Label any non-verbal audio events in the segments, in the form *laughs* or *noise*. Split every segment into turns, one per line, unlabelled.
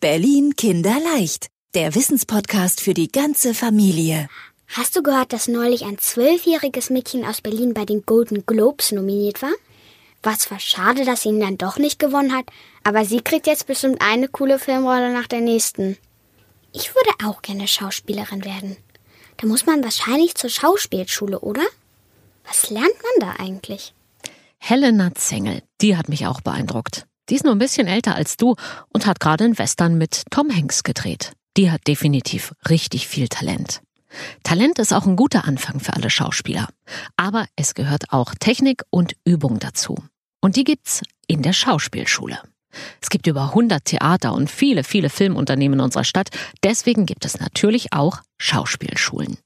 Berlin Kinderleicht, der Wissenspodcast für die ganze Familie.
Hast du gehört, dass neulich ein zwölfjähriges Mädchen aus Berlin bei den Golden Globes nominiert war? War zwar schade, dass sie ihn dann doch nicht gewonnen hat, aber sie kriegt jetzt bestimmt eine coole Filmrolle nach der nächsten. Ich würde auch gerne Schauspielerin werden. Da muss man wahrscheinlich zur Schauspielschule, oder? Was lernt man da eigentlich?
Helena Zengel, die hat mich auch beeindruckt. Die ist nur ein bisschen älter als du und hat gerade einen Western mit Tom Hanks gedreht. Die hat definitiv richtig viel Talent. Talent ist auch ein guter Anfang für alle Schauspieler. Aber es gehört auch Technik und Übung dazu. Und die gibt's in der Schauspielschule. Es gibt über 100 Theater und viele, viele Filmunternehmen in unserer Stadt. Deswegen gibt es natürlich auch Schauspielschulen.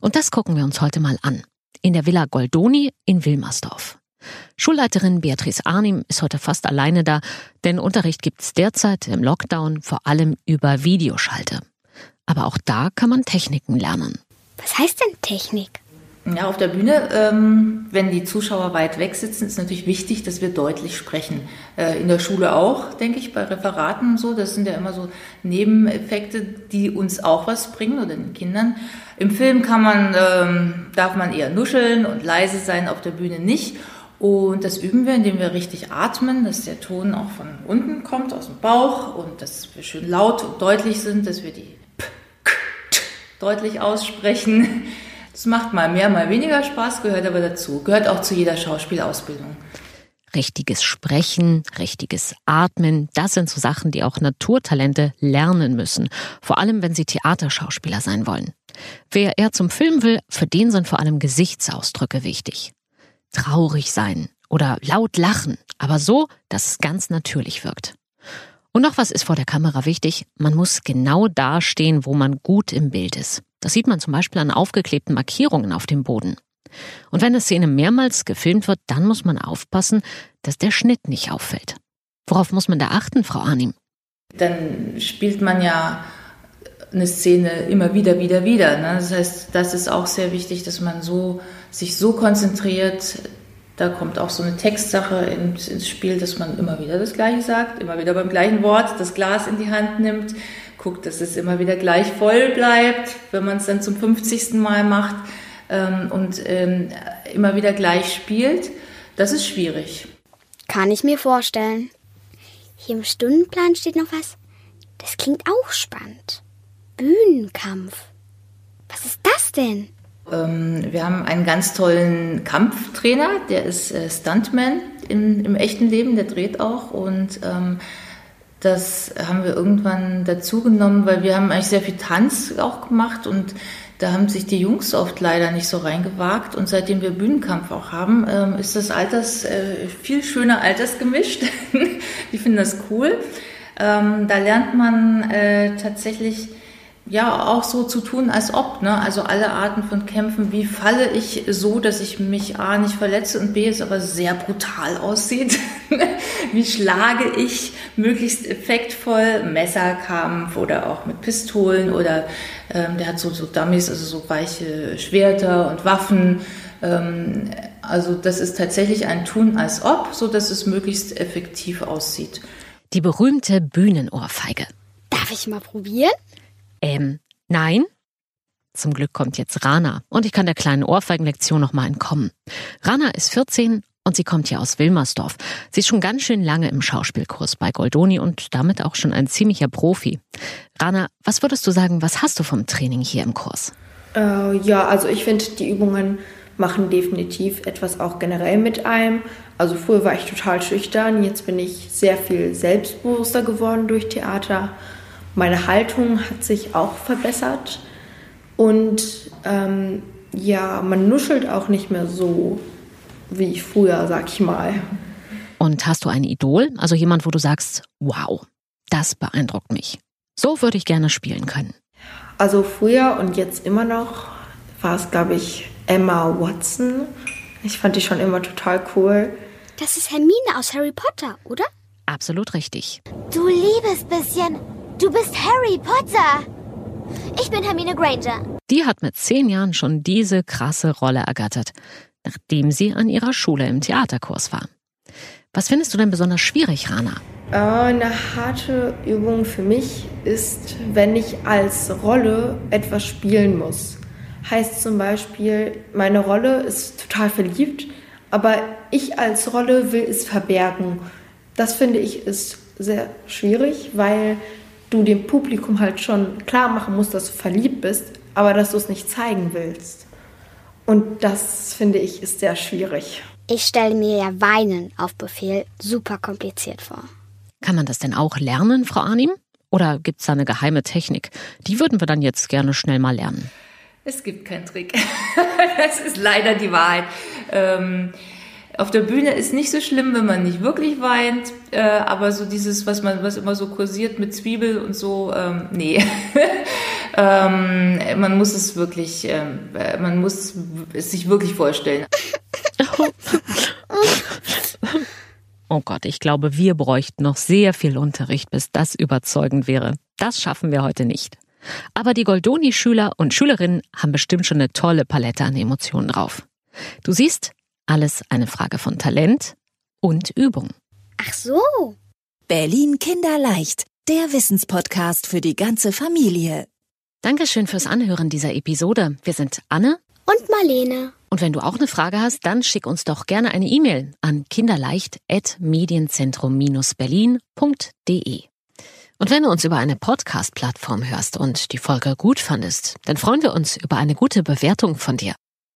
Und das gucken wir uns heute mal an. In der Villa Goldoni in Wilmersdorf. Schulleiterin Beatrice Arnim ist heute fast alleine da, denn Unterricht gibt's derzeit im Lockdown vor allem über Videoschalte. Aber auch da kann man Techniken lernen.
Was heißt denn Technik?
Ja, auf der Bühne, ähm, wenn die Zuschauer weit weg sitzen, ist natürlich wichtig, dass wir deutlich sprechen. Äh, in der Schule auch, denke ich, bei Referaten und so. Das sind ja immer so Nebeneffekte, die uns auch was bringen oder den Kindern. Im Film kann man, ähm, darf man eher nuscheln und leise sein, auf der Bühne nicht. Und das üben wir, indem wir richtig atmen, dass der Ton auch von unten kommt, aus dem Bauch und dass wir schön laut und deutlich sind, dass wir die P, K, T deutlich aussprechen. Das macht mal mehr, mal weniger Spaß, gehört aber dazu. Gehört auch zu jeder Schauspielausbildung.
Richtiges Sprechen, richtiges Atmen, das sind so Sachen, die auch Naturtalente lernen müssen. Vor allem, wenn sie Theaterschauspieler sein wollen. Wer eher zum Film will, für den sind vor allem Gesichtsausdrücke wichtig traurig sein oder laut lachen, aber so, dass es ganz natürlich wirkt. Und noch was ist vor der Kamera wichtig, man muss genau da stehen, wo man gut im Bild ist. Das sieht man zum Beispiel an aufgeklebten Markierungen auf dem Boden. Und wenn eine Szene mehrmals gefilmt wird, dann muss man aufpassen, dass der Schnitt nicht auffällt. Worauf muss man da achten, Frau Arnim?
Dann spielt man ja eine Szene immer wieder, wieder, wieder. Ne? Das heißt, das ist auch sehr wichtig, dass man so, sich so konzentriert, da kommt auch so eine Textsache ins, ins, Spiel, dass man immer wieder das Gleiche sagt, immer wieder beim gleichen Wort das Glas in die Hand nimmt, guckt, dass es immer wieder gleich voll bleibt, wenn man es dann zum 50. Mal macht ähm, und ähm, immer wieder gleich spielt. Das ist schwierig.
Kann ich mir vorstellen. Hier im Stundenplan steht noch was. Das klingt auch spannend. Bühnenkampf. Was ist das denn?
Ähm, wir haben einen ganz tollen Kampftrainer, der ist äh, Stuntman im, im, echten Leben, der dreht auch und ähm, das haben wir irgendwann dazu genommen, weil wir haben eigentlich sehr viel Tanz auch gemacht und da haben sich die Jungs oft leider nicht so reingewagt und seitdem wir Bühnenkampf auch haben, ähm, ist das Alters äh, viel schöner altersgemischt. die *laughs* finden das cool. Ähm, da lernt man äh, tatsächlich ja auch so zu tun, als ob. Ne? Also alle Arten von Kämpfen, wie falle ich so, dass ich mich A nicht verletze und B es aber sehr brutal aussieht. *laughs* wie schlage ich möglichst effektvoll Messerkampf oder auch mit Pistolen oder ähm, der hat so, so Dummies, also so weiche Schwerter und Waffen. Ähm, also das ist tatsächlich ein Tun als ob, so dass es möglichst effektiv aussieht.
Die berühmte Bühnenohrfeige.
Darf ich mal probieren?
Ähm, nein. Zum Glück kommt jetzt Rana und ich kann der kleinen Ohrfeigenlektion nochmal entkommen. Rana ist 14 und sie kommt hier aus Wilmersdorf. Sie ist schon ganz schön lange im Schauspielkurs bei Goldoni und damit auch schon ein ziemlicher Profi. Rana, was würdest du sagen, was hast du vom Training hier im Kurs?
Äh, ja, also ich finde, die Übungen machen definitiv etwas auch generell mit einem. Also früher war ich total schüchtern, jetzt bin ich sehr viel selbstbewusster geworden durch Theater meine Haltung hat sich auch verbessert und ähm, ja, man nuschelt auch nicht mehr so wie früher, sag ich mal.
Und hast du ein Idol, also jemand, wo du sagst, wow, das beeindruckt mich. So würde ich gerne spielen können.
Also früher und jetzt immer noch war es, glaube ich, Emma Watson. Ich fand die schon immer total cool.
Das ist Hermine aus Harry Potter, oder?
Absolut richtig.
Du liebes bisschen. Du bist Harry Potter. Ich bin Hermine Granger.
Die hat mit zehn Jahren schon diese krasse Rolle ergattert, nachdem sie an ihrer Schule im Theaterkurs war. Was findest du denn besonders schwierig, Rana?
Äh, eine harte Übung für mich ist, wenn ich als Rolle etwas spielen muss. Heißt zum Beispiel, meine Rolle ist total verliebt, aber ich als Rolle will es verbergen. Das finde ich ist sehr schwierig, weil du dem Publikum halt schon klar machen musst, dass du verliebt bist, aber dass du es nicht zeigen willst. Und das finde ich ist sehr schwierig.
Ich stelle mir ja Weinen auf Befehl super kompliziert vor.
Kann man das denn auch lernen, Frau Arnim? Oder gibt es da eine geheime Technik? Die würden wir dann jetzt gerne schnell mal lernen.
Es gibt keinen Trick. *laughs* das ist leider die Wahrheit. Ähm, auf der Bühne ist nicht so schlimm, wenn man nicht wirklich weint, äh, aber so dieses, was man, was immer so kursiert mit Zwiebel und so, ähm, nee. *laughs* ähm, man muss es wirklich, ähm, man muss es sich wirklich vorstellen.
Oh Gott, ich glaube, wir bräuchten noch sehr viel Unterricht, bis das überzeugend wäre. Das schaffen wir heute nicht. Aber die Goldoni-Schüler und Schülerinnen haben bestimmt schon eine tolle Palette an Emotionen drauf. Du siehst, alles eine Frage von Talent und Übung.
Ach so.
Berlin Kinderleicht, der Wissenspodcast für die ganze Familie.
Dankeschön fürs Anhören dieser Episode. Wir sind Anne
Und Marlene.
Und wenn du auch eine Frage hast, dann schick uns doch gerne eine E-Mail an kinderleicht.medienzentrum-berlin.de. Und wenn du uns über eine Podcast-Plattform hörst und die Folge gut fandest, dann freuen wir uns über eine gute Bewertung von dir.